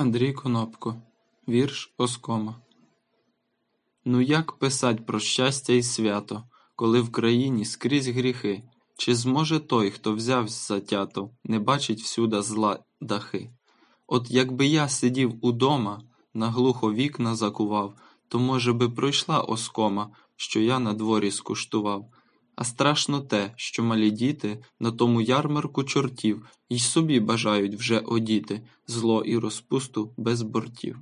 Андрій Конопко Вірш Оскома Ну, як писать про щастя й свято, Коли в країні скрізь гріхи? Чи зможе той, хто взявсь затято, Не бачить всюда зла дахи? От якби я сидів удома, Наглухо вікна закував, То, може би, пройшла оскома, Що я на дворі скуштував. А страшно те, що малі діти На тому ярмарку чортів Й собі бажають вже одіти Зло і розпусту без бортів.